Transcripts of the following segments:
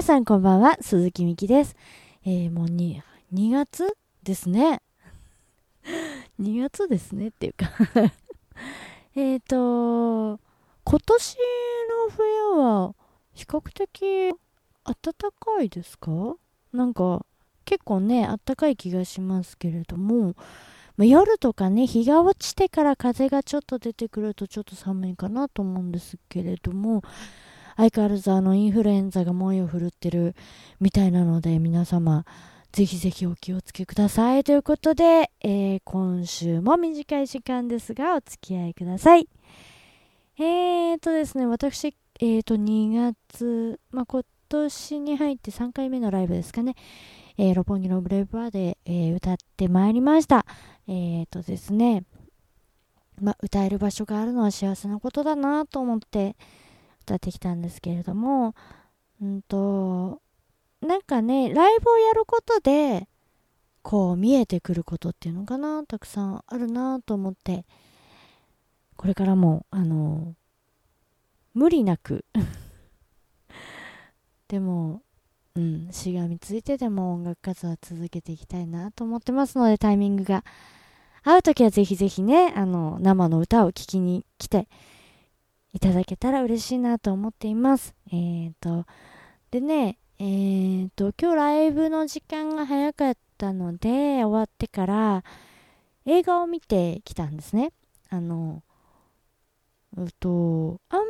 皆さんこんばんは、鈴木みきです。えー、もうに、2月ですね。2月ですねっていうか えっと、今年の冬は比較的暖かいですか？なんか結構ね、暖かい気がしますけれども、ま、夜とかね、日が落ちてから風がちょっと出てくるとちょっと寒いかなと思うんですけれども、相変わらずあのインフルエンザが猛威を振るってるみたいなので皆様ぜひぜひお気をつけください。ということで、えー、今週も短い時間ですがお付き合いください。えーとですね私えーと2月、まあ、今年に入って3回目のライブですかね、えー、六本木のブレイブバーで、えー、歌ってまいりました。えーとですねまあ、歌える場所があるのは幸せなことだなと思って、歌ってきたんですけれども、うんと、なんかね、ライブをやることで、こう見えてくることっていうのかな、たくさんあるなと思って、これからも、あの、無理なく。でも、うん、しがみついてでも音楽活動は続けていきたいなと思ってますので、タイミングが合うときはぜひぜひね、あの、生の歌を聴きに来ていただけたら嬉しいなと思っています。えーと、でね、えーと、今日ライブの時間が早かったので、終わってから映画を見てきたんですね。あの、うと、あんま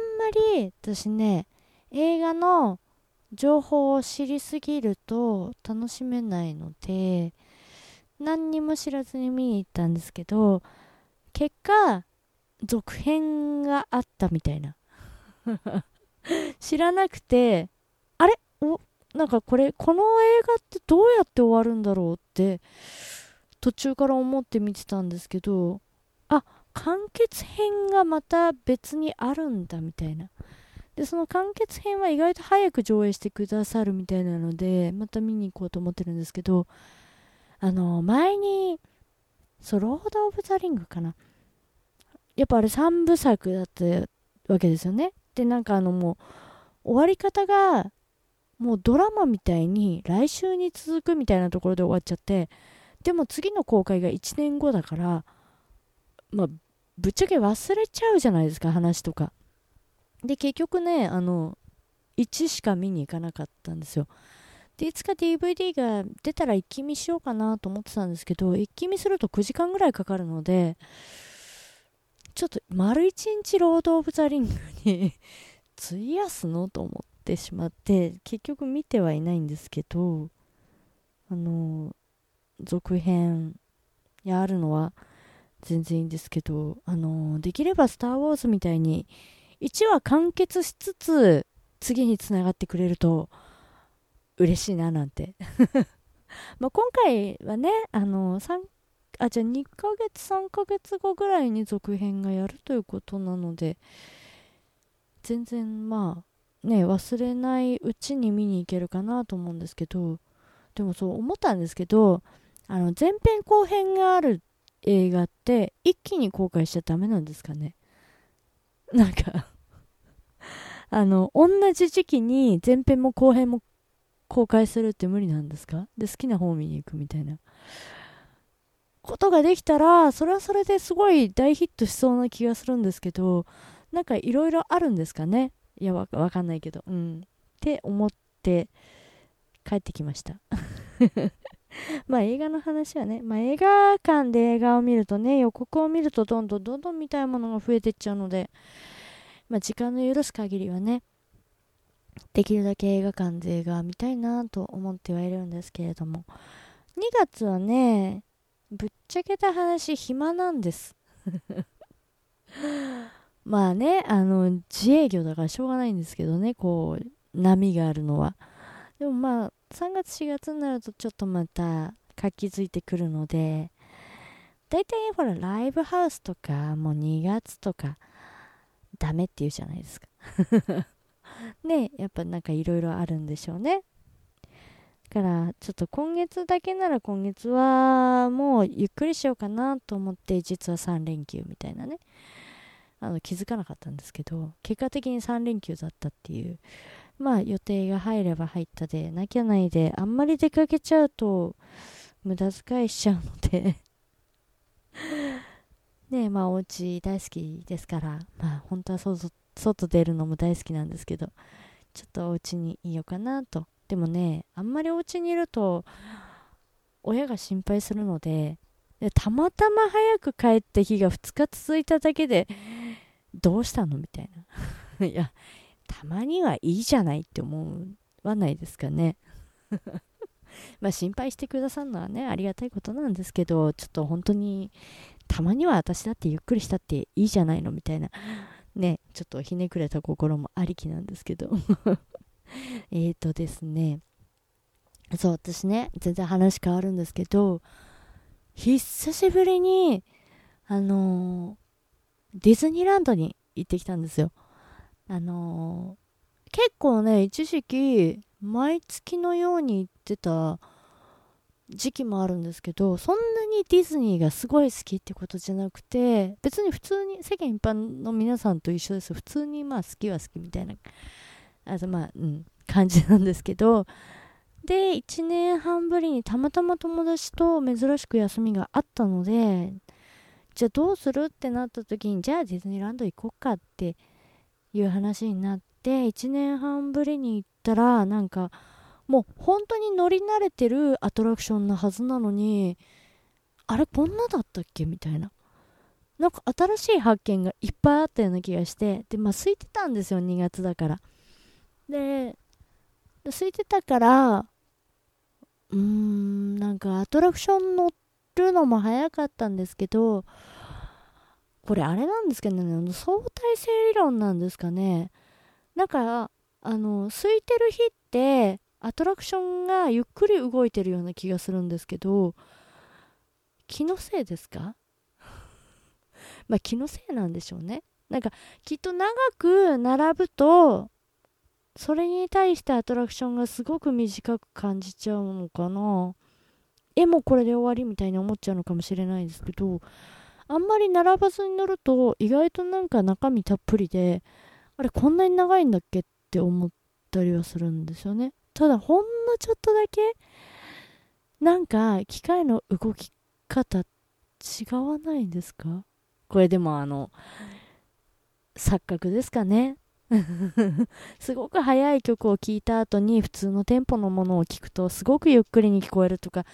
り私ね、映画の情報を知りすぎると楽しめないので、何にも知らずに見に行ったんですけど、結果、続編があったみたいな。知らなくてあれ？お？なんかこれこの映画ってどうやって終わるんだろうって途中から思って見てたんですけどあ完結編がまた別にあるんだみたいな。でその完結編は意外と早く上映してくださるみたいなのでまた見に行こうと思ってるんですけどあの前にそうロード・オブ・ザ・リングかな。やっぱあれ3部作だったわけですよね。で、なんかあのもう、終わり方が、もうドラマみたいに来週に続くみたいなところで終わっちゃって、でも次の公開が1年後だから、まあ、ぶっちゃけ忘れちゃうじゃないですか、話とか。で、結局ね、あの、1しか見に行かなかったんですよ。で、いつか DVD が出たら一気見しようかなと思ってたんですけど、一気見すると9時間ぐらいかかるので、ちょっと丸一日ロード・オブ・ザ・リングに費やすのと思ってしまって結局見てはいないんですけどあの続編やあるのは全然いいんですけどあのできれば「スター・ウォーズ」みたいに1話完結しつつ次につながってくれると嬉しいななんて。まあ今回はねあの3あ、じゃあ2ヶ月、3ヶ月後ぐらいに続編がやるということなので、全然まあ、ね、忘れないうちに見に行けるかなと思うんですけど、でもそう思ったんですけど、あの、前編後編がある映画って一気に公開しちゃダメなんですかねなんか あの、同じ時期に前編も後編も公開するって無理なんですか？で、好きな方を見に行くみたいな。ことができたら、それはそれですごい大ヒットしそうな気がするんですけど、なんかいろいろあるんですかね？いやわ、かんないけど。うん。って思って帰ってきました。まあ映画の話はね、まあ映画館で映画を見るとね、予告を見るとどんどんどんどん見たいものが増えてっちゃうので、まあ時間の許す限りはね、できるだけ映画館で映画を見たいなと思ってはいるんですけれども、2月はね、ぶっちゃけた話暇なんです。まあねあの自営業だからしょうがないんですけどねこう波があるのは。でもまあ3月4月になるとちょっとまた活気づいてくるので大体ほらライブハウスとかもう2月とかダメって言うじゃないですか。ねやっぱなんかいろいろあるんでしょうね。から、ちょっと今月だけなら今月はもうゆっくりしようかなと思って、実は3連休みたいなね。あの気づかなかったんですけど、結果的に3連休だったっていうまあ予定が入れば入ったでなきゃないであんまり出かけちゃうと無駄遣いしちゃうので ねまあお家大好きですからまあ本当は外外出るのも大好きなんですけどちょっとお家にいようかなとでもねあんまりお家にいると親が心配するのででたまたま早く帰った日が2日続いただけでどうしたの？みたいな。いやたまにはいいじゃないって思わないですかね。ま心配してくださるのはねありがたいことなんですけどちょっと本当にたまには私だってゆっくりしたっていいじゃないの？みたいな。ねちょっとひねくれた心もありきなんですけど。えっとですねそう私ね全然話変わるんですけど久しぶりにあのー、ディズニーランドに行ってきたんですよ。あのー、結構ね一時期毎月のように行ってた時期もあるんですけどそんなにディズニーがすごい好きってことじゃなくて別に普通に世間一般の皆さんと一緒です普通にまあ好きは好きみたいなあまあうん感じなんですけど。で1年半ぶりにたまたま友達と珍しく休みがあったのでじゃあどうするってなった時にじゃあディズニーランド行こうかっていう話になって1年半ぶりに行ったらなんかもう本当に乗り慣れてるアトラクションなはずなのにあれこんなだったっけみたいな。なんか新しい発見がいっぱいあったような気がしてでまあ空いてたんですよ2月だから。で空いてたからうーんなんかアトラクション乗るのも早かったんですけどこれあれなんですけどね相対性理論なんですかね。なんかあの空いてる日ってアトラクションがゆっくり動いてるような気がするんですけど気のせいですか？まあ気のせいなんでしょうね。なんかきっと長く並ぶとそれに対してアトラクションがすごく短く感じちゃうのかな？えもこれで終わりみたいに思っちゃうのかもしれないですけどあんまり並ばずに乗ると意外となんか中身たっぷりであれこんなに長いんだっけって思ったりはするんですよね。ただほんのちょっとだけなんか機械の動き方違わないんですか？これでもあの錯覚ですかね。すごく速い曲を聴いた後に普通のテンポのものを聴くとすごくゆっくりに聞こえるとか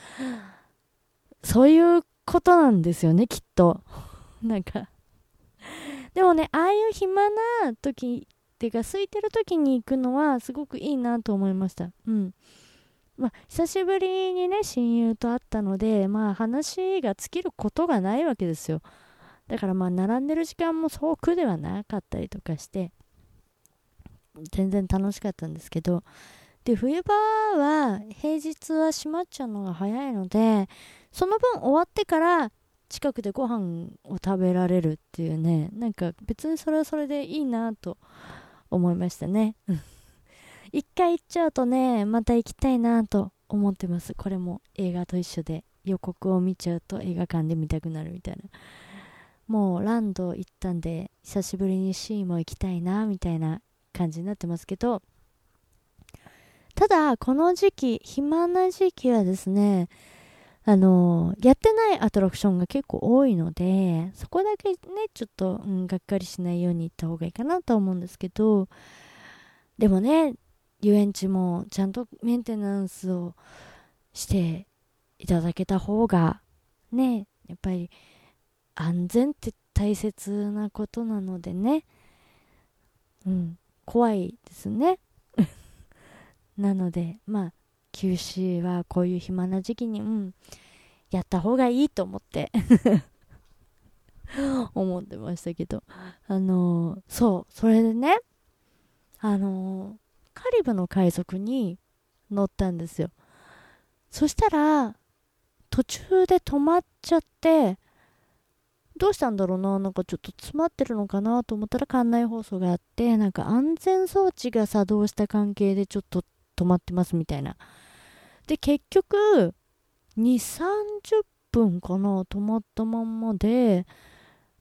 そういうことなんですよねきっと。なんか。でもねああいう暇な時っていうか空いてる時に行くのはすごくいいなと思いました。うん。まあ、久しぶりにね親友と会ったのでまあ話が尽きることがないわけですよ。だからまあ並んでる時間もそう苦ではなかったりとかして全然楽しかったんですけどで冬場は平日は閉まっちゃうのが早いのでその分終わってから近くでご飯を食べられるっていうねなんか別にそれはそれでいいなと思いましたね。一回行っちゃうとねまた行きたいなと思ってます。これも映画と一緒で予告を見ちゃうと映画館で見たくなるみたいな。もうランド行ったんで久しぶりにシーも行きたいなみたいな感じになってますけどただこの時期暇な時期はですねあのやってないアトラクションが結構多いのでそこだけねちょっと、うん、がっかりしないように行った方がいいかなと思うんですけどでもね遊園地もちゃんとメンテナンスをしていただけた方がねやっぱり安全って大切なことなのでね。うん。怖いですね なのでまあ休止はこういう暇な時期に、うん、やった方がいいと思って 思ってましたけど、あのー、そう、それでね、あのー、カリブの海賊に乗ったんですよ。そしたら、途中で止まっちゃって、どうしたんだろうななんかちょっと詰まってるのかなと思ったら館内放送があって、なんか安全装置が作動した関係でちょっと止まってますみたいな。で結局2 3 0分かな止まったまんまで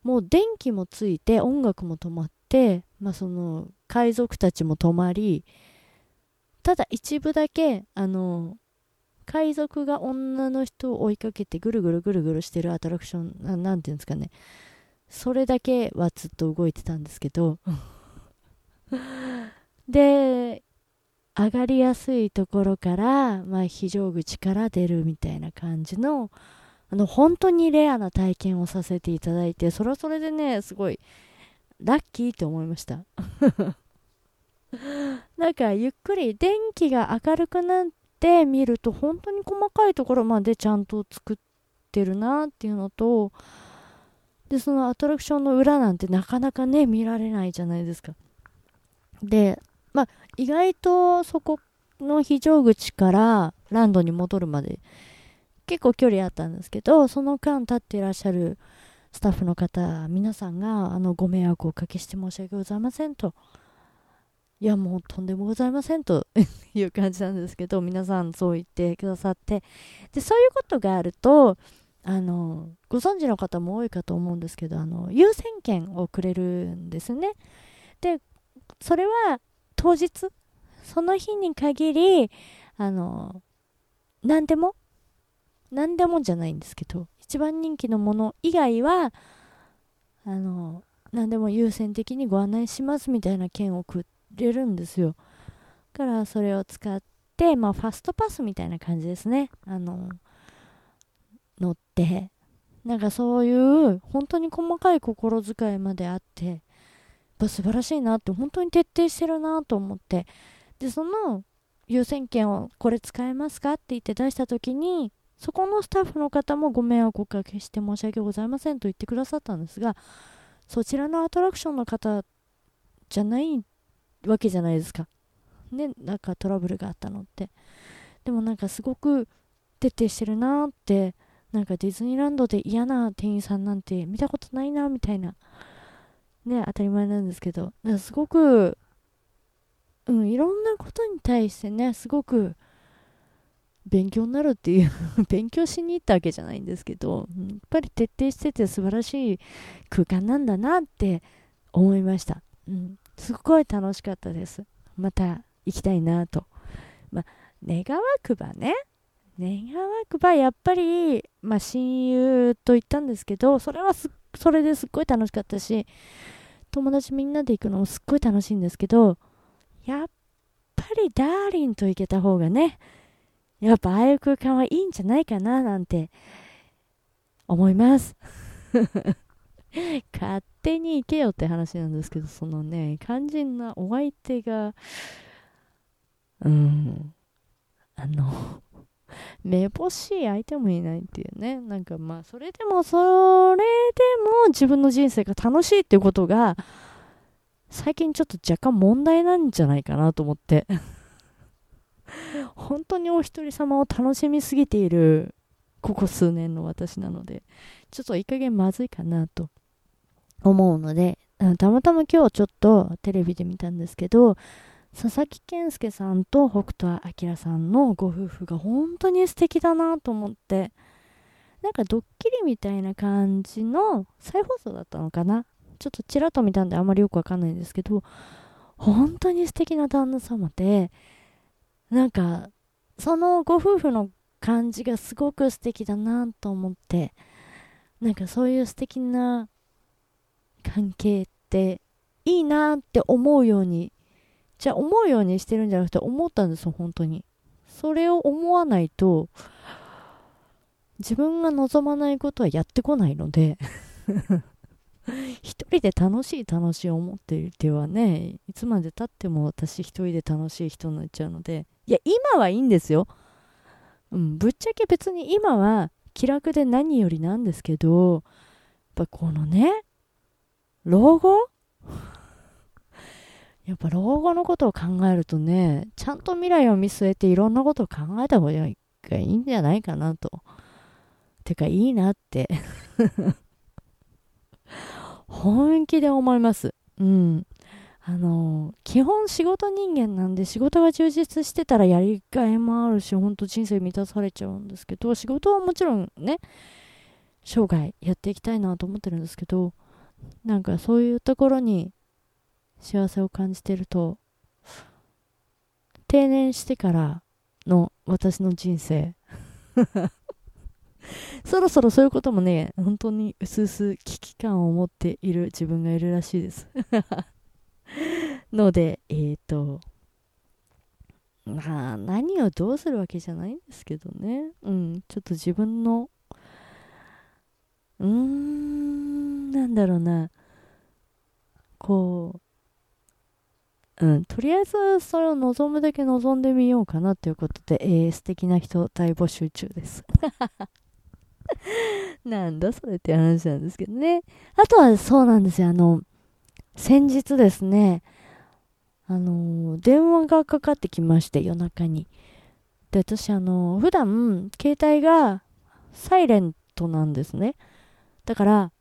もう電気もついて音楽も止まって、まあ、その海賊たちも止まりただ一部だけあの海賊が女の人を追いかけてぐるぐるぐるぐるしてるアトラクションななんていうんですかね。それだけはずっと動いてたんですけど。で上がりやすいところから、まあ、非常口から出るみたいな感じのあの本当にレアな体験をさせていただいてそれはそれでねすごいラッキーって思いました。なんかゆっくり電気が明るくなって見ると本当に細かいところまでちゃんと作ってるなっていうのとでそのアトラクションの裏なんてなかなかね見られないじゃないですか。でまあ意外とそこの非常口からランドに戻るまで結構距離あったんですけどその間立っていらっしゃるスタッフの方皆さんがあのご迷惑をおかけして申し訳ございませんといやもうとんでもございませんと いう感じなんですけど皆さんそう言ってくださって。でそういうことがあるとあのご存知の方も多いかと思うんですけどあの優先権をくれるんですね。でそれは当日その日に限りあの何でも何でもじゃないんですけど一番人気のもの以外はあの何でも優先的にご案内しますみたいな券をくれるんですよ。だからそれを使ってまあファストパスみたいな感じですね。あの乗って。なんかそういう本当に細かい心遣いまであってやっぱ素晴らしいなって本当に徹底してるなと思って。でその優先権をこれ使えますかって言って出した時にそこのスタッフの方もご迷惑をおかけして申し訳ございませんと言ってくださったんですがそちらのアトラクションの方じゃないわけじゃないですか。ねなんかトラブルがあったのって。でもなんかすごく徹底してるなってなんかディズニーランドで嫌な店員さんなんて見たことないなみたいな。ね当たり前なんですけど。すごくうんいろんなことに対してねすごく勉強になるっていう 勉強しに行ったわけじゃないんですけどやっぱり徹底してて素晴らしい空間なんだなって思いました、うん、すっごい楽しかったです。また行きたいなと。まあ願わくばね。願わくばやっぱり、まあ、親友と行ったんですけどそれはそれですっごい楽しかったし友達みんなで行くのもすっごい楽しいんですけどやっぱりダーリンと行けた方がねやっぱああいう空間はいいんじゃないかななんて思います。勝 手に行けよって話なんですけどそのね肝心なお相手がうんあの めぼしい相手もいないっていうね。なんかまあ、それでも、それでも自分の人生が楽しいっていうことが、最近ちょっと若干問題なんじゃないかなと思って。本当にお一人様を楽しみすぎている、ここ数年の私なので、ちょっといい加減まずいかなと思うので、たまたま今日ちょっとテレビで見たんですけど、佐々木健介さんと北斗晶さんのご夫婦が本当に素敵だなと思ってなんかドッキリみたいな感じの再放送だったのかな？ちょっとちらっと見たんであんまりよくわかんないんですけど本当に素敵な旦那様でなんかそのご夫婦の感じがすごく素敵だなと思ってなんかそういう素敵な関係っていいなって思うようにじゃあ思うようにしてるんじゃなくて思ったんですよ、本当に。それを思わないと、自分が望まないことはやってこないので 一人で楽しい楽しい思っていてはね、いつまでたっても私一人で楽しい人になっちゃうので、いや、今はいいんですよ。うん、ぶっちゃけ別に今は気楽で何よりなんですけど、やっぱこのね、老後？やっぱ老後のことを考えるとね、ちゃんと未来を見据えていろんなことを考えた方がいいんじゃないかなと。てか、いいなって 本気で思います。うん。あの、基本仕事人間なんで仕事が充実してたらやりがいもあるし、ほんと人生満たされちゃうんですけど、仕事はもちろんね、生涯やっていきたいなと思ってるんですけど、なんかそういうところに幸せを感じてると定年してからの私の人生 そろそろそういうこともね、本当にうすうす危機感を持っている自分がいるらしいです ので、えっ、ー、と、まあ、何をどうするわけじゃないんですけどね。うん、ちょっと自分の、うーん、なんだろうな、こう、うん、とりあえずそれを望むだけ望んでみようかなということで、えー、素敵な人大募集中です。なんだそれって話なんですけどね。あとはそうなんですよ。あの、先日ですね、あの、電話がかかってきまして、夜中に。で、私、あの、普段、携帯がサイレントなんですね。だから、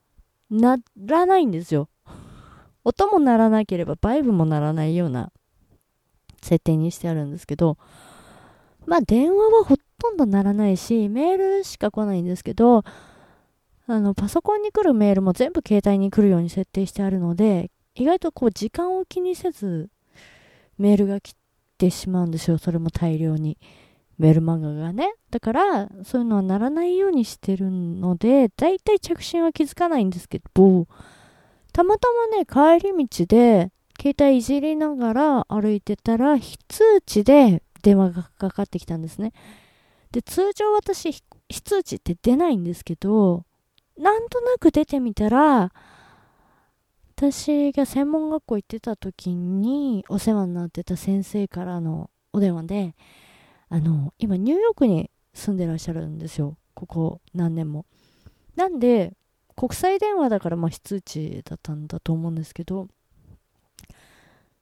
ならないんですよ。音も鳴らなければ、バイブも鳴らないような設定にしてあるんですけど、まあ、電話はほとんど鳴らないし、メールしか来ないんですけど、あの、パソコンに来るメールも全部携帯に来るように設定してあるので、意外とこう時間を気にせずメールが来てしまうんですよ。それも大量に。メール漫画がね。だから、そういうのはならないようにしてるので、だいたい着信は気づかないんですけど、たまたまね、帰り道で、携帯いじりながら歩いてたら、非通知で電話がかかってきたんですね。で、通常私、非通知って出ないんですけど、なんとなく出てみたら、私が専門学校行ってた時にお世話になってた先生からのお電話で、あの、今ニューヨークに住んでらっしゃるんですよ。ここ何年も。なんで、国際電話だからまあ非通知だったんだと思うんですけど、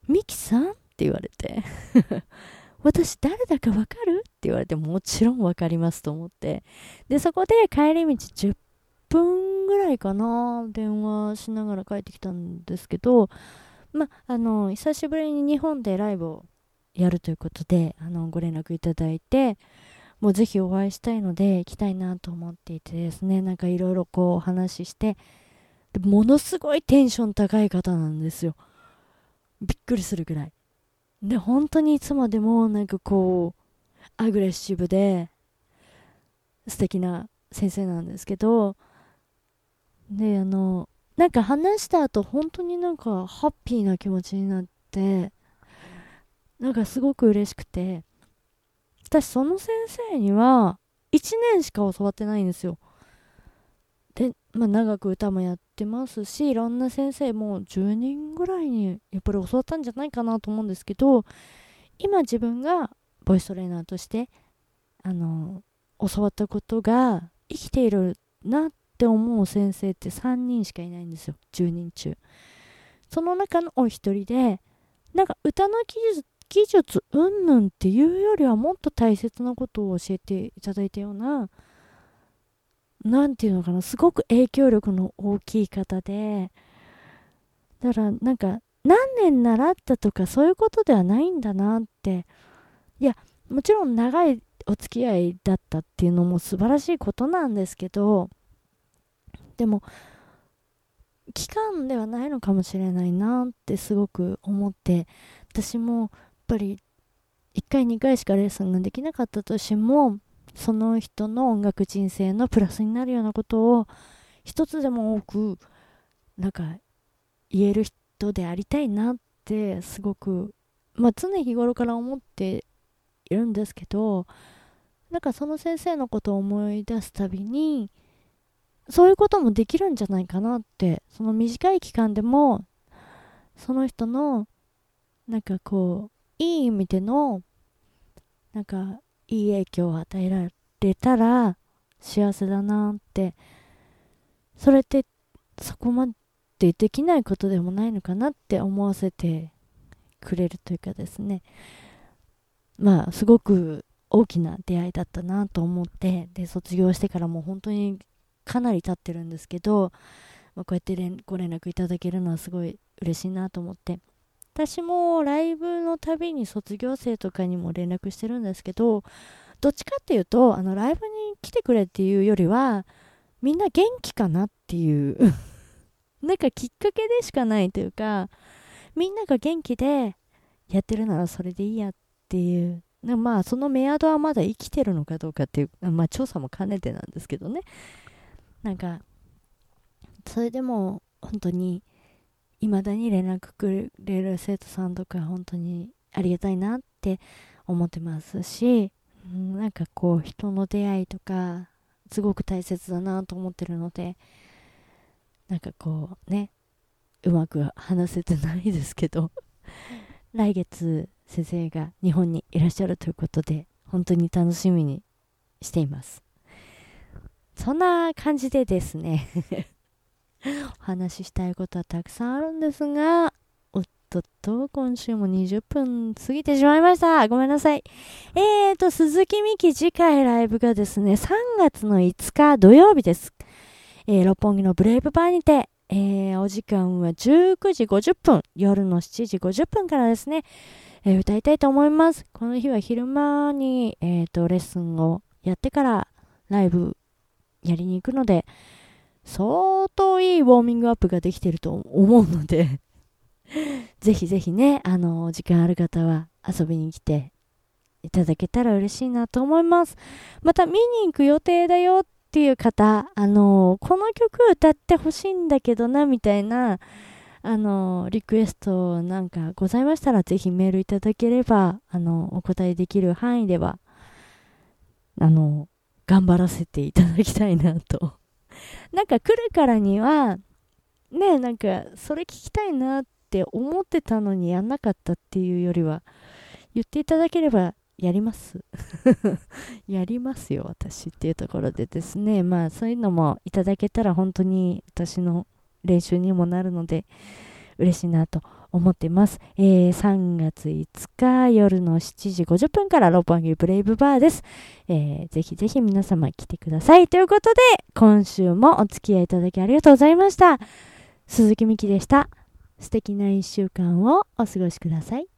ミキさんって言われて 私誰だかわかる？って言われてもちろんわかりますと思って。で、そこで帰り道10分ぐらいかな、電話しながら帰ってきたんですけど、ま、あの、久しぶりに日本でライブをやるということで、あの、ご連絡いただいて、もうぜひお会いしたいので、行きたいなと思っていてですね、なんかいろいろこうお話して、でものすごいテンション高い方なんですよ。びっくりするぐらい。で、本当にいつまでもなんかこう、アグレッシブで、素敵な先生なんですけど、で、あの、なんか話した後、本当になんかハッピーな気持ちになって、なんかすごく嬉しくて、私その先生には1年しか教わってないんですよ。で、まあ長く歌もやってますし、いろんな先生も10人ぐらいにやっぱり教わったんじゃないかなと思うんですけど、今自分がボイストレーナーとして、あの、教わったことが生きているなって思う先生って3人しかいないんですよ。10人中。その中のお一人で、なんか歌の技術、技術うんぬんっていうよりはもっと大切なことを教えていただいたような、何て言うのかな、すごく影響力の大きい方で、だからなんか、何年習ったとかそういうことではないんだなって。いや、もちろん長いお付き合いだったっていうのも素晴らしいことなんですけど、でも、期間ではないのかもしれないなってすごく思って、私もぱり1回2回しかレッスンができなかったとしても、その人の音楽人生のプラスになるようなことを一つでも多くなんか言える人でありたいなってすごくまあ常日頃から思っているんですけどなんかその先生のことを思い出すたびにそういうこともできるんじゃないかなってその短い期間でもその人のなんかこういい意味でのなんかいい影響を与えられたら幸せだなって。それってそこまでできないことでもないのかなって思わせてくれるというかですね。まあすごく大きな出会いだったなと思ってで卒業してからもう本当にかなり経ってるんですけど、まあ、こうやってご連絡いただけるのはすごい嬉しいなと思って。私もライブのたびに卒業生とかにも連絡してるんですけど、どっちかっていうと、あの、ライブに来てくれっていうよりは、みんな元気かなっていう なんかきっかけでしかないというか、みんなが元気でやってるならそれでいいやっていう。まあそのメアドはまだ生きてるのかどうかっていう、まあ、調査も兼ねてなんですけどね。なんかそれでも本当に未だに連絡くれる生徒さんとか本当にありがたいなって思ってますし、うん、なんかこう人の出会いとかすごく大切だなと思ってるのでなんかこうねうまく話せてないですけど 来月先生が日本にいらっしゃるということで本当に楽しみにしています。そんな感じでですね。お話ししたいことはたくさんあるんですがおっとっと今週も20分過ぎてしまいました。ごめんなさい。えーと鈴木美希次回ライブがですね3月の5日土曜日です。えー、六本木のブレイブバーにてえー、お時間は19時50分、夜の7時50分からですね、えー、歌いたいと思います。この日は昼間に、え、ー、と、レッスンをやってからライブやりに行くので、相当いいウォーミングアップができてると思うので ぜひぜひね、あの、時間ある方は遊びに来ていただけたら嬉しいなと思います。また見に行く予定だよっていう方、あの、この曲歌ってほしいんだけどな、みたいな、あの、リクエストなんかございましたら、ぜひメールいただければ、あの、お答えできる範囲では、あの、頑張らせていただきたいなと。なんか来るからには、ね、なんか、それ聞きたいなって思ってたのにやんなかったっていうよりは、言っていただければやります やりますよ、私っていうところでですね。まあ、そういうのもいただけたら本当に私の練習にもなるので、嬉しいなと思ってます。えー、3月5日夜の7時50分から六本木ブレイブバーです。えー、ぜひぜひ皆様来てください。ということで、今週もお付き合いいただきありがとうございました。鈴木美希でした。素敵な一週間をお過ごしください。